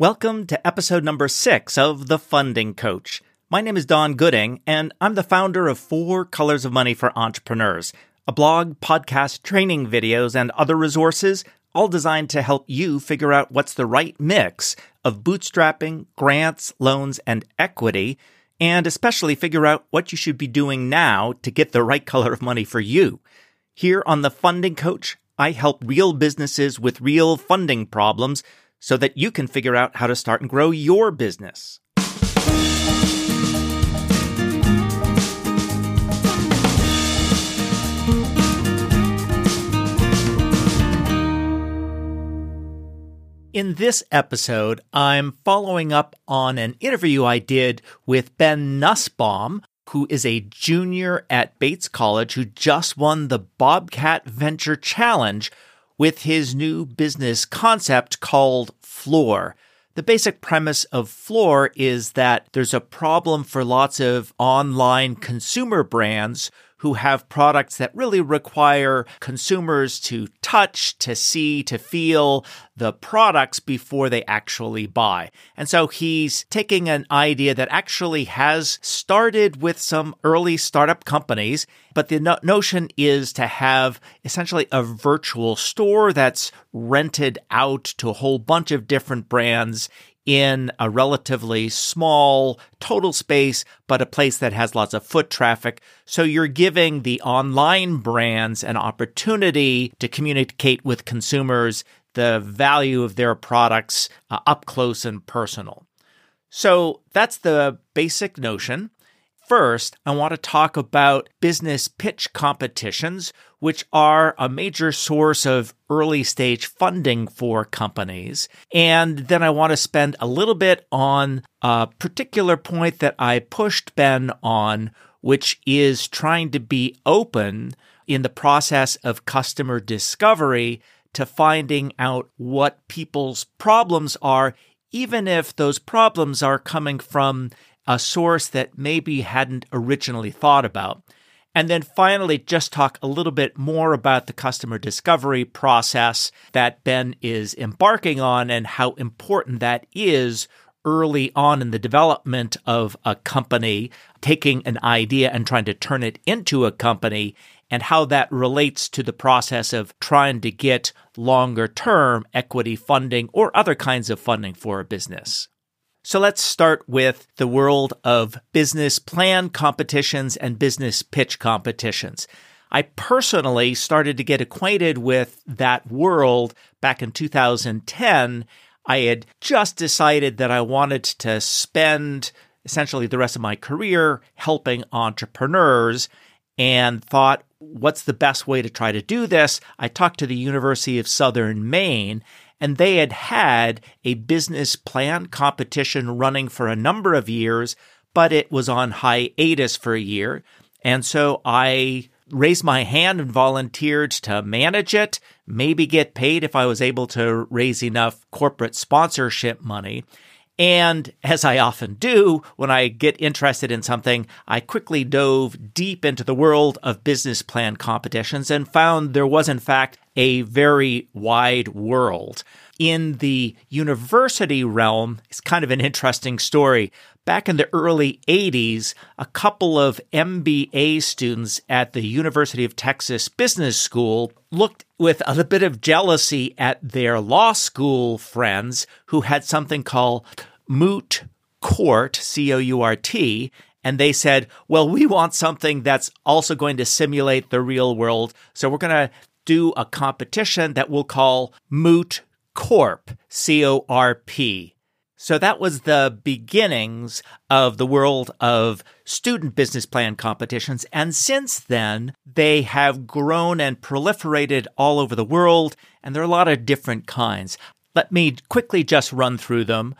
Welcome to episode number six of The Funding Coach. My name is Don Gooding, and I'm the founder of Four Colors of Money for Entrepreneurs, a blog, podcast, training videos, and other resources, all designed to help you figure out what's the right mix of bootstrapping, grants, loans, and equity, and especially figure out what you should be doing now to get the right color of money for you. Here on The Funding Coach, I help real businesses with real funding problems so that you can figure out how to start and grow your business. In this episode, I'm following up on an interview I did with Ben Nussbaum, who is a junior at Bates College who just won the Bobcat Venture Challenge with his new business concept called Floor. The basic premise of Floor is that there's a problem for lots of online consumer brands who have products that really require consumers to touch, to see, to feel the products before they actually buy. And so he's taking an idea that actually has started with some early startup companies, but the no- notion is to have essentially a virtual store that's rented out to a whole bunch of different brands in a relatively small total space, but a place that has lots of foot traffic. So you're giving the online brands an opportunity to communicate with consumers the value of their products uh, up close and personal. So that's the basic notion. First, I want to talk about business pitch competitions, which are a major source of early stage funding for companies. And then I want to spend a little bit on a particular point that I pushed Ben on, which is trying to be open in the process of customer discovery to finding out what people's problems are, even if those problems are coming from a source that maybe hadn't originally thought about. And then finally, just talk a little bit more about the customer discovery process that Ben is embarking on and how important that is early on in the development of a company, taking an idea and trying to turn it into a company, and how that relates to the process of trying to get longer term equity funding or other kinds of funding for a business. So let's start with the world of business plan competitions and business pitch competitions. I personally started to get acquainted with that world back in 2010. I had just decided that I wanted to spend essentially the rest of my career helping entrepreneurs and thought, what's the best way to try to do this? I talked to the University of Southern Maine and they had had a business plan competition running for a number of years, but it was on hiatus for a year. And so I raised my hand and volunteered to manage it, maybe get paid if I was able to raise enough corporate sponsorship money. And as I often do when I get interested in something, I quickly dove deep into the world of business plan competitions and found there was, in fact, a very wide world. In the university realm, it's kind of an interesting story. Back in the early 80s, a couple of MBA students at the University of Texas Business School looked with a bit of jealousy at their law school friends who had something called Moot Court, C O U R T, and they said, well, we want something that's also going to simulate the real world. So we're going to do a competition that we'll call Moot Corp, C O R P. So that was the beginnings of the world of student business plan competitions. And since then, they have grown and proliferated all over the world. And there are a lot of different kinds. Let me quickly just run through them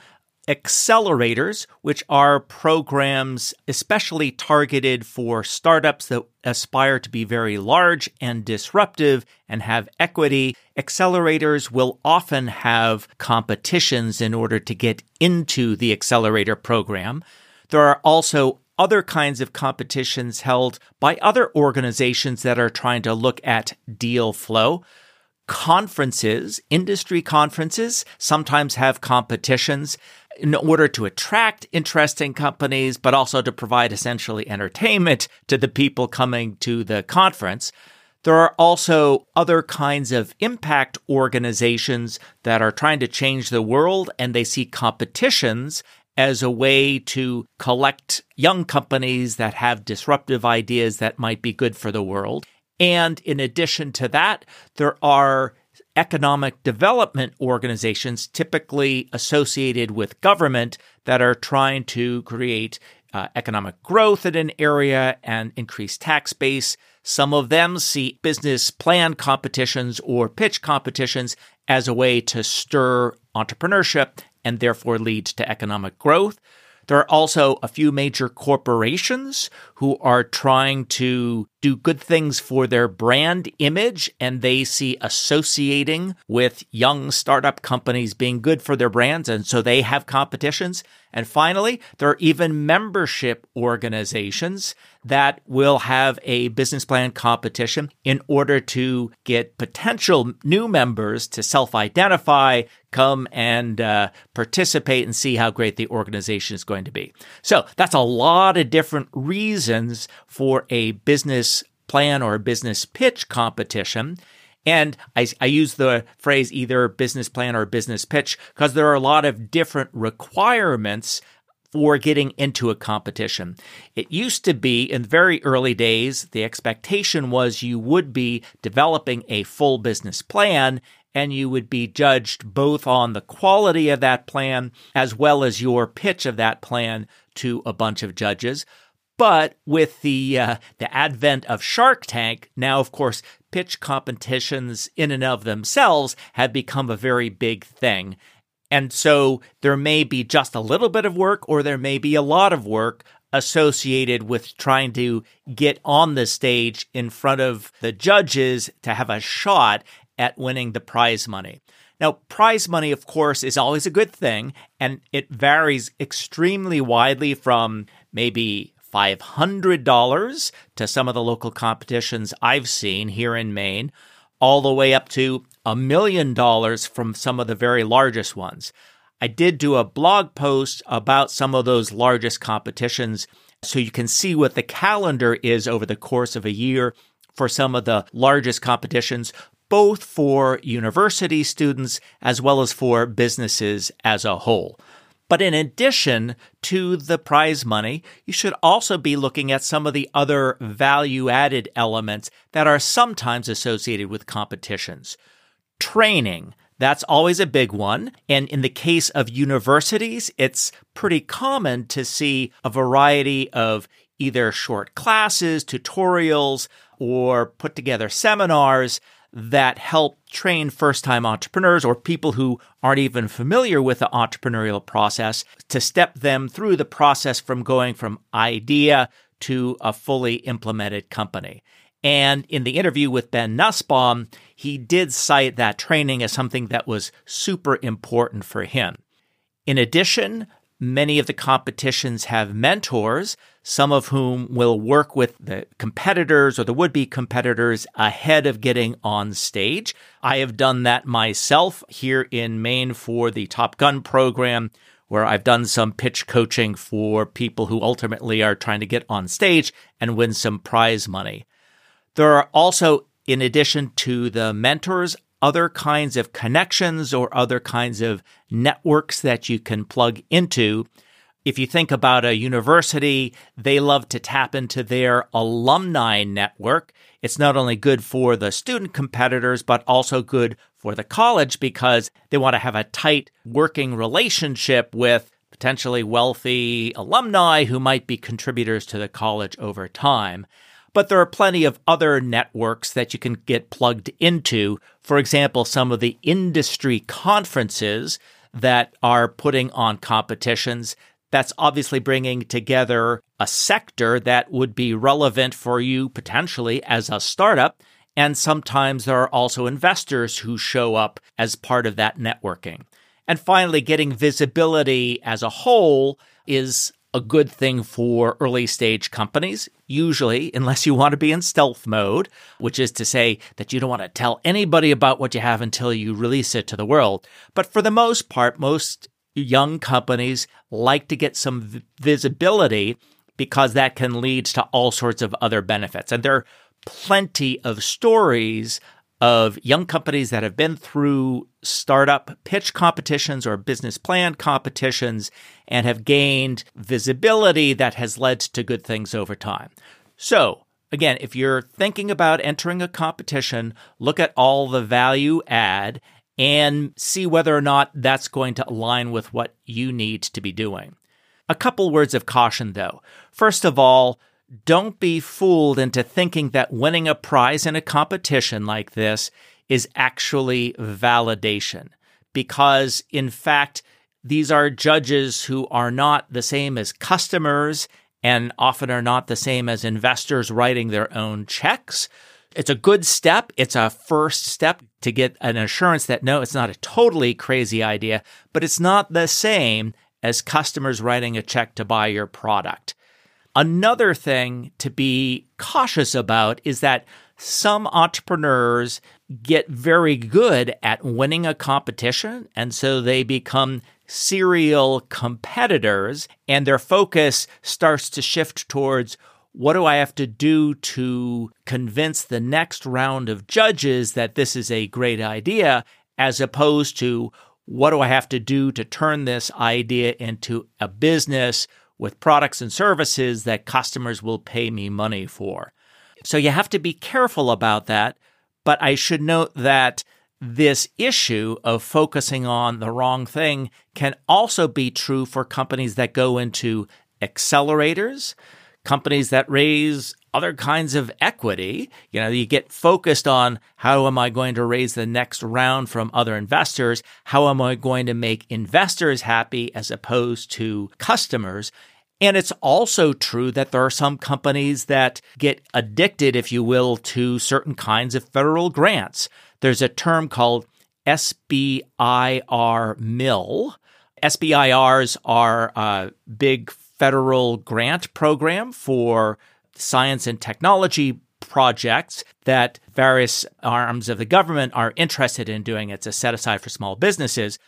accelerators, which are programs especially targeted for startups that aspire to be very large and disruptive and have equity. Accelerators will often have competitions in order to get into the accelerator program. There are also other kinds of competitions held by other organizations that are trying to look at deal flow. conferences, industry conferences, sometimes have competitions in order to attract interesting companies, but also to provide essentially entertainment to the people coming to the conference. There are also other kinds of impact organizations that are trying to change the world and they see competitions as a way to collect young companies that have disruptive ideas that might be good for the world. And in addition to that, there are economic development organizations typically associated with government that are trying to create uh, economic growth in an area and increase tax base. Some of them see business plan competitions or pitch competitions as a way to stir entrepreneurship and therefore lead to economic growth. There are also a few major corporations who are trying to do good things for their brand image and they see associating with young startup companies being good for their brands. And so they have competitions. And finally, there are even membership organizations that will have a business plan competition in order to get potential new members to self identify, come and uh, participate and see how great the organization is going to be. So that's a lot of different reasons for a business plan or a business pitch competition. And I, I, use the phrase either business plan or business pitch because there are a lot of different requirements for getting into a competition. It used to be in very early days, the expectation was you would be developing a full business plan and you would be judged both on the quality of that plan as well as your pitch of that plan to a bunch of judges. But with the uh, the advent of Shark Tank, now of course pitch competitions in and of themselves have become a very big thing. And so there may be just a little bit of work or there may be a lot of work associated with trying to get on the stage in front of the judges to have a shot at winning the prize money. Now, prize money, of course, is always a good thing, and it varies extremely widely from maybe $500 to some of the local competitions I've seen here in Maine, all the way up to a million dollars from some of the very largest ones. I did do a blog post about some of those largest competitions so you can see what the calendar is over the course of a year for some of the largest competitions, both for university students as well as for businesses as a whole. But in addition to the prize money, you should also be looking at some of the other value added elements that are sometimes associated with competitions. Training. That's always a big one. And in the case of universities, it's pretty common to see a variety of either short classes, tutorials, or put together seminars that help train first time entrepreneurs or people who aren't even familiar with the entrepreneurial process to step them through the process from going from idea to a fully implemented company. And in the interview with Ben Nussbaum, he did cite that training as something that was super important for him. In addition, many of the competitions have mentors some of whom will work with the competitors or the would be competitors ahead of getting on stage. I have done that myself here in Maine for the Top Gun program, where I've done some pitch coaching for people who ultimately are trying to get on stage and win some prize money. There are also, in addition to the mentors, other kinds of connections or other kinds of networks that you can plug into if you think about a university, they love to tap into their alumni network. It's not only good for the student competitors, but also good for the college because they want to have a tight working relationship with potentially wealthy alumni who might be contributors to the college over time. But there are plenty of other networks that you can get plugged into. For example, some of the industry conferences that are putting on competitions that's obviously bringing together a sector that would be relevant for you potentially as a startup. And sometimes there are also investors who show up as part of that networking. And finally, getting visibility as a whole is a good thing for early stage companies, usually, unless you want to be in stealth mode, which is to say that you don't want to tell anybody about what you have until you release it to the world. But for the most part, most young companies like to get some visibility because that can lead to all sorts of other benefits. And there are plenty of stories of young companies that have been through startup pitch competitions or business plan competitions and have gained visibility that has led to good things over time. So, again, if you're thinking about entering a competition, look at all the value add and see whether or not that's going to align with what you need to be doing. A couple words of caution though. First of all, don't be fooled into thinking that winning a prize in a competition like this is actually validation. Because, in fact, these are judges who are not the same as customers and often are not the same as investors writing their own checks. It's a good step. It's a first step to get an assurance that no, it's not a totally crazy idea, but it's not the same as customers writing a check to buy your product. Another thing to be cautious about is that some entrepreneurs get very good at winning a competition, and so they become serial competitors, and their focus starts to shift towards what do I have to do to convince the next round of judges that this is a great idea, as opposed to what do I have to do to turn this idea into a business with products and services that customers will pay me money for. So you have to be careful about that. But I should note that this issue of focusing on the wrong thing can also be true for companies that go into accelerators, companies that raise other kinds of equity. You know, you get focused on how am I going to raise the next round from other investors? How am I going to make investors happy as opposed to customers? And it's also true that there are some companies that get addicted, if you will, to certain kinds of federal grants. There's a term called SBIR mill. SBIRs are a big federal grant program for science and technology projects that various arms of the government are interested in doing. It's a set aside for small businesses.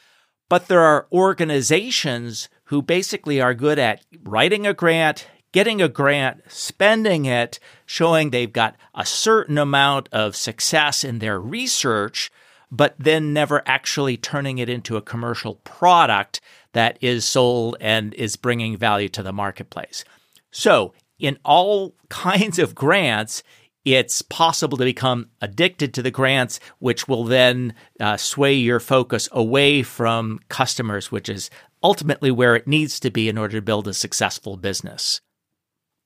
But there are organizations who basically are good at writing a grant, getting a grant, spending it, showing they've got a certain amount of success in their research, but then never actually turning it into a commercial product that is sold and is bringing value to the marketplace. So, in all kinds of grants, it's possible to become addicted to the grants, which will then uh, sway your focus away from customers, which is ultimately where it needs to be in order to build a successful business.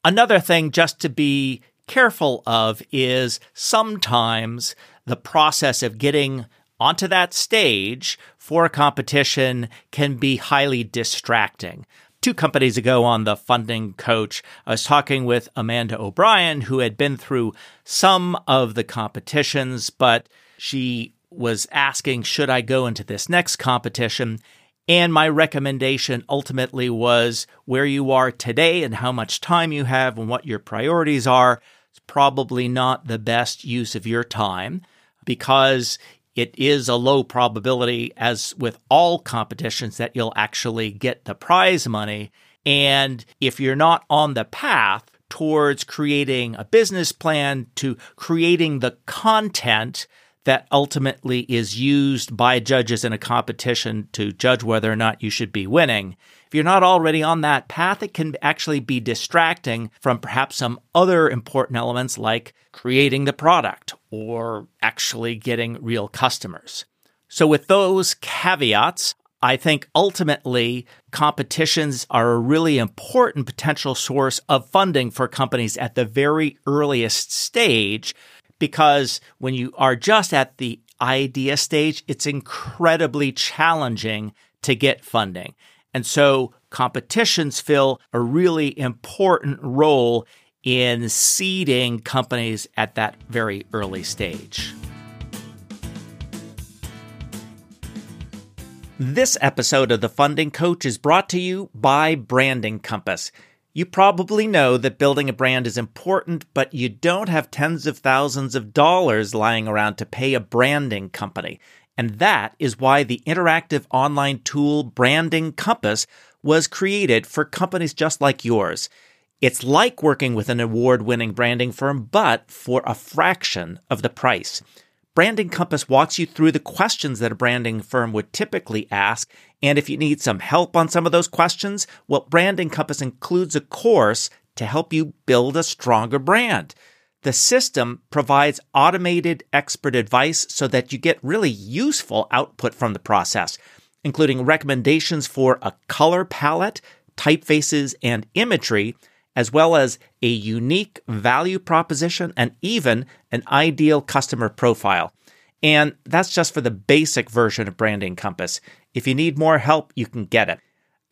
Another thing just to be careful of is sometimes the process of getting onto that stage for a competition can be highly distracting two companies ago on the funding coach, I was talking with Amanda O'Brien, who had been through some of the competitions, but she was asking, should I go into this next competition? And my recommendation ultimately was where you are today and how much time you have and what your priorities are. It's probably not the best use of your time because it is a low probability, as with all competitions, that you'll actually get the prize money. And if you're not on the path towards creating a business plan, to creating the content that ultimately is used by judges in a competition to judge whether or not you should be winning, if you're not already on that path, it can actually be distracting from perhaps some other important elements like creating the product or actually getting real customers. So, with those caveats, I think ultimately competitions are a really important potential source of funding for companies at the very earliest stage because when you are just at the idea stage, it's incredibly challenging to get funding. And so competitions fill a really important role in seeding companies at that very early stage. This episode of The Funding Coach is brought to you by Branding Compass. You probably know that building a brand is important, but you don't have tens of thousands of dollars lying around to pay a branding company. And that is why the interactive online tool Branding Compass was created for companies just like yours. It's like working with an award winning branding firm, but for a fraction of the price. Branding Compass walks you through the questions that a branding firm would typically ask. And if you need some help on some of those questions, well, Branding Compass includes a course to help you build a stronger brand. The system provides automated expert advice so that you get really useful output from the process, including recommendations for a color palette, typefaces, and imagery as well as a unique value proposition and even an ideal customer profile. And that's just for the basic version of Branding Compass. If you need more help, you can get it.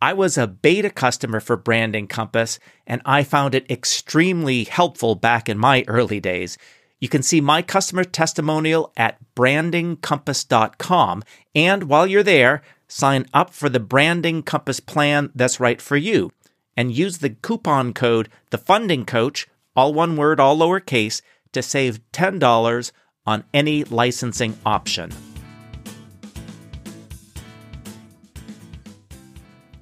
I was a beta customer for Branding Compass, and I found it extremely helpful back in my early days. You can see my customer testimonial at brandingcompass.com. And while you're there, sign up for the Branding Compass plan that's right for you and use the coupon code The Funding Coach, all one word, all lowercase, to save $10 on any licensing option.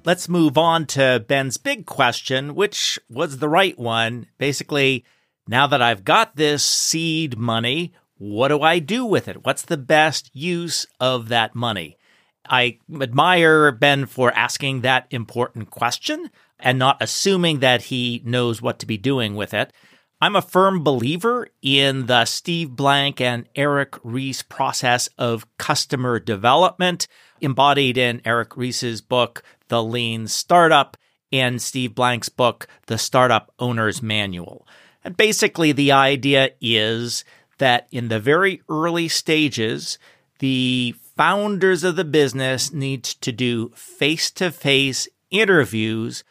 Let's move on to Ben's big question, which was the right one. Basically, now that I've got this seed money, what do I do with it? What's the best use of that money? I admire Ben for asking that important question and not assuming that he knows what to be doing with it. I'm a firm believer in the Steve Blank and Eric Ries process of customer development, embodied in Eric Ries's book, The Lean Startup, and Steve Blank's book, The Startup Owner's Manual. And basically, the idea is that in the very early stages, the founders of the business need to do face to face interviews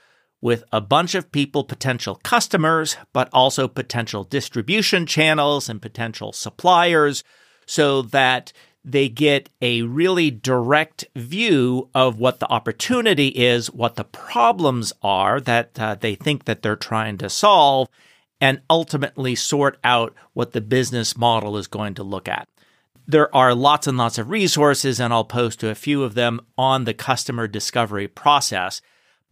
with a bunch of people, potential customers, but also potential distribution channels and potential suppliers, so that they get a really direct view of what the opportunity is, what the problems are that uh, they think that they're trying to solve, and ultimately sort out what the business model is going to look at. There are lots and lots of resources, and I'll post to a few of them on the customer discovery process.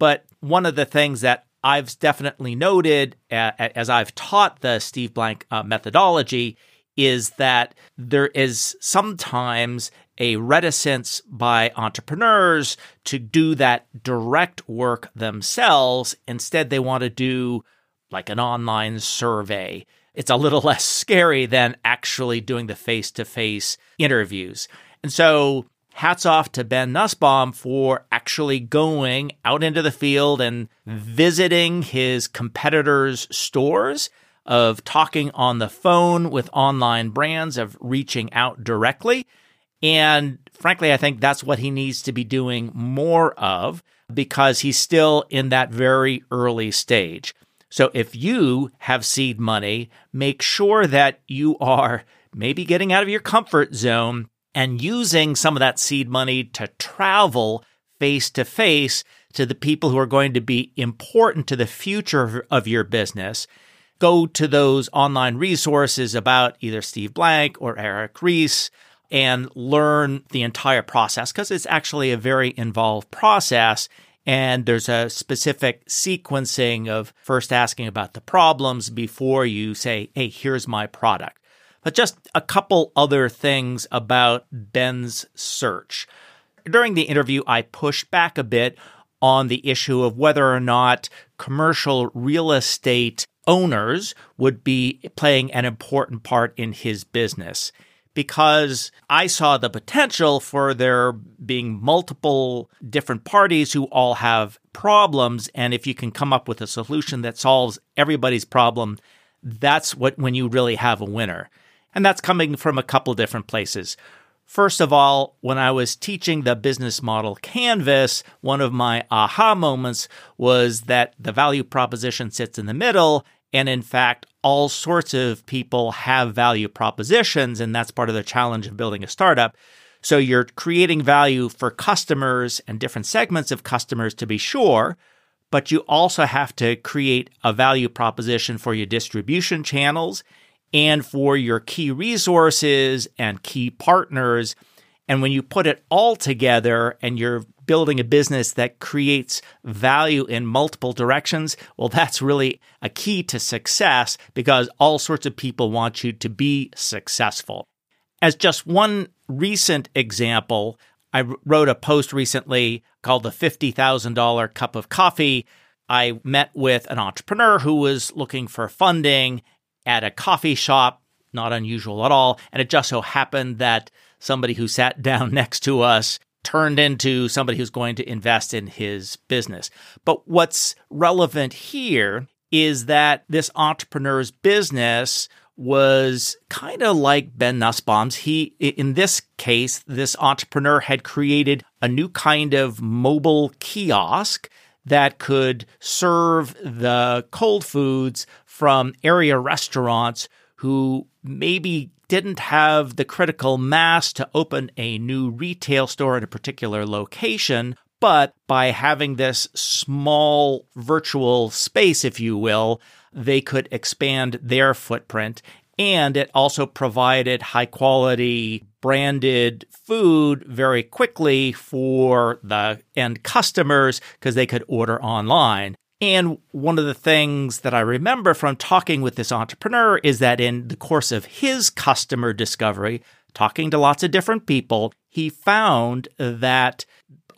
But one of the things that I've definitely noted as I've taught the Steve Blank uh, methodology is that there is sometimes a reticence by entrepreneurs to do that direct work themselves. Instead, they want to do like an online survey. It's a little less scary than actually doing the face to face interviews. And so hats off to Ben Nussbaum for actually going out into the field and visiting his competitors' stores, of talking on the phone with online brands, of reaching out directly. And frankly, I think that's what he needs to be doing more of because he's still in that very early stage. So if you have seed money, make sure that you are maybe getting out of your comfort zone and using some of that seed money to travel face to face to the people who are going to be important to the future of your business. Go to those online resources about either Steve Blank or Eric Ries and learn the entire process because it's actually a very involved process. And there's a specific sequencing of first asking about the problems before you say, Hey, here's my product. But just a couple other things about Ben's search. During the interview, I pushed back a bit on the issue of whether or not commercial real estate owners would be playing an important part in his business because I saw the potential for there being multiple different parties who all have problems. And if you can come up with a solution that solves everybody's problem, that's what when you really have a winner. And that's coming from a couple different places. First of all, when I was teaching the business model canvas, one of my aha moments was that the value proposition sits in the middle. And in fact, all sorts of people have value propositions, and that's part of the challenge of building a startup. So you're creating value for customers and different segments of customers to be sure, but you also have to create a value proposition for your distribution channels and for your key resources and key partners. And when you put it all together and you're building a business that creates value in multiple directions, well, that's really a key to success because all sorts of people want you to be successful. As just one recent example, I wrote a post recently called the $50,000 Cup of Coffee. I met with an entrepreneur who was looking for funding at a coffee shop, not unusual at all. And it just so happened that somebody who sat down next to us turned into somebody who's going to invest in his business. But what's relevant here is that this entrepreneur's business was kind of like Ben Nussbaum's. He, in this case, this entrepreneur had created a new kind of mobile kiosk that could serve the cold foods from area restaurants who maybe didn't have the critical mass to open a new retail store at a particular location, but by having this small virtual space, if you will, they could expand their footprint. And it also provided high quality branded food very quickly for the end customers because they could order online. And one of the things that I remember from talking with this entrepreneur is that in the course of his customer discovery, talking to lots of different people, he found that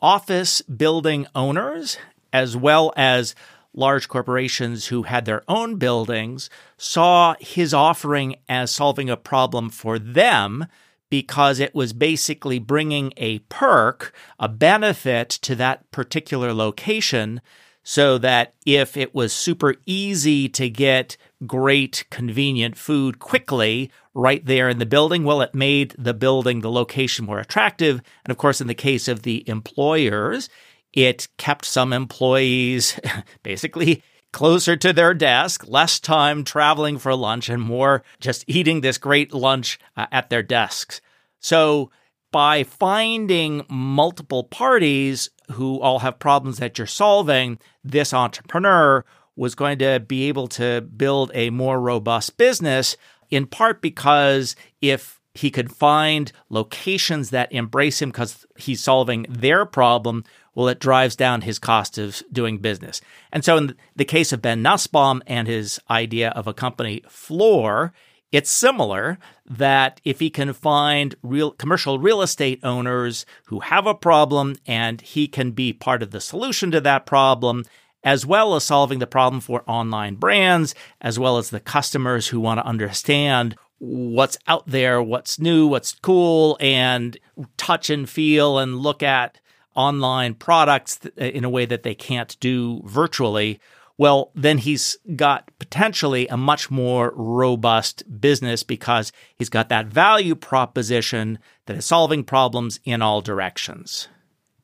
office building owners, as well as large corporations who had their own buildings, saw his offering as solving a problem for them because it was basically bringing a perk, a benefit to that particular location so that if it was super easy to get great, convenient food quickly right there in the building, well, it made the building, the location more attractive. And of course, in the case of the employers, it kept some employees basically closer to their desk, less time traveling for lunch, and more just eating this great lunch uh, at their desks. So, by finding multiple parties who all have problems that you're solving, this entrepreneur was going to be able to build a more robust business, in part because if he could find locations that embrace him because he's solving their problem, well, it drives down his cost of doing business. And so, in the case of Ben Nussbaum and his idea of a company floor, it's similar that if he can find real commercial real estate owners who have a problem and he can be part of the solution to that problem, as well as solving the problem for online brands, as well as the customers who want to understand what's out there, what's new, what's cool, and touch and feel and look at online products in a way that they can't do virtually well, then he's got potentially a much more robust business because he's got that value proposition that is solving problems in all directions.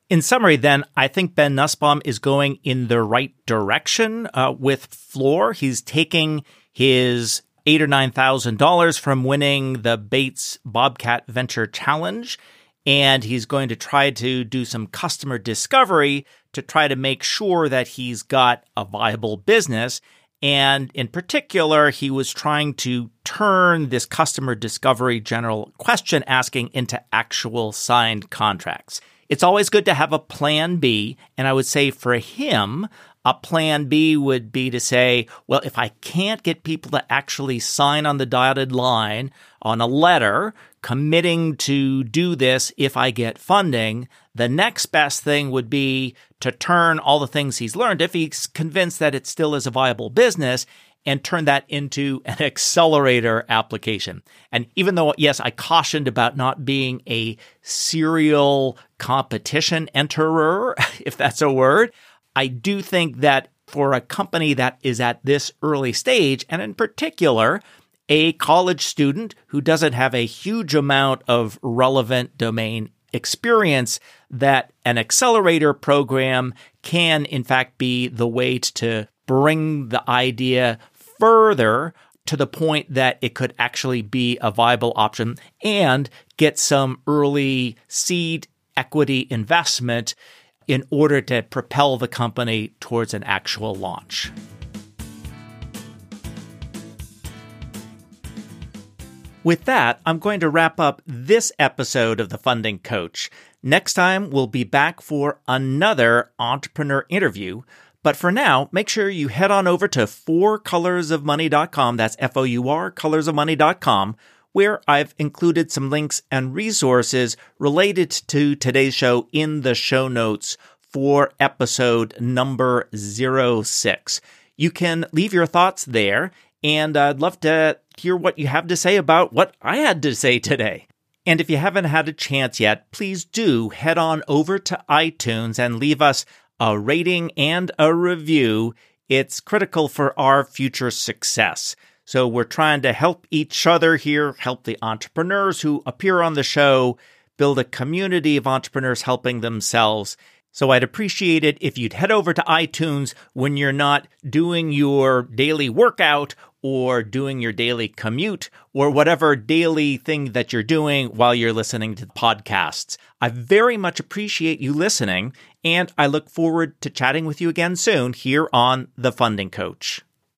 In summary, then, I think Ben Nussbaum is going in the right direction uh, with Floor. He's taking his eight or nine thousand dollars from winning the Bates Bobcat Venture Challenge, and he's going to try to do some customer discovery to try to make sure that he's got a viable business. And in particular, he was trying to turn this customer discovery general question asking into actual signed contracts. It's always good to have a plan B. And I would say for him, a plan B would be to say, well, if I can't get people to actually sign on the dotted line on a letter committing to do this if I get funding, the next best thing would be to turn all the things he's learned, if he's convinced that it still is a viable business, and turn that into an accelerator application. And even though, yes, I cautioned about not being a serial competition enterer, if that's a word, I do think that for a company that is at this early stage, and in particular, a college student who doesn't have a huge amount of relevant domain experience that an accelerator program can, in fact, be the way to bring the idea further to the point that it could actually be a viable option and get some early seed equity investment in order to propel the company towards an actual launch. With that, I'm going to wrap up this episode of The Funding Coach. Next time, we'll be back for another entrepreneur interview. But for now, make sure you head on over to fourcolorsofmoney.com. That's F O U R, colorsofmoney.com, where I've included some links and resources related to today's show in the show notes for episode number 06. You can leave your thoughts there, and I'd love to hear what you have to say about what I had to say today. And if you haven't had a chance yet, please do head on over to iTunes and leave us a rating and a review. It's critical for our future success. So we're trying to help each other here, help the entrepreneurs who appear on the show, build a community of entrepreneurs helping themselves. So I'd appreciate it if you'd head over to iTunes when you're not doing your daily workout or doing your daily commute or whatever daily thing that you're doing while you're listening to the podcasts. I very much appreciate you listening, and I look forward to chatting with you again soon here on The Funding Coach.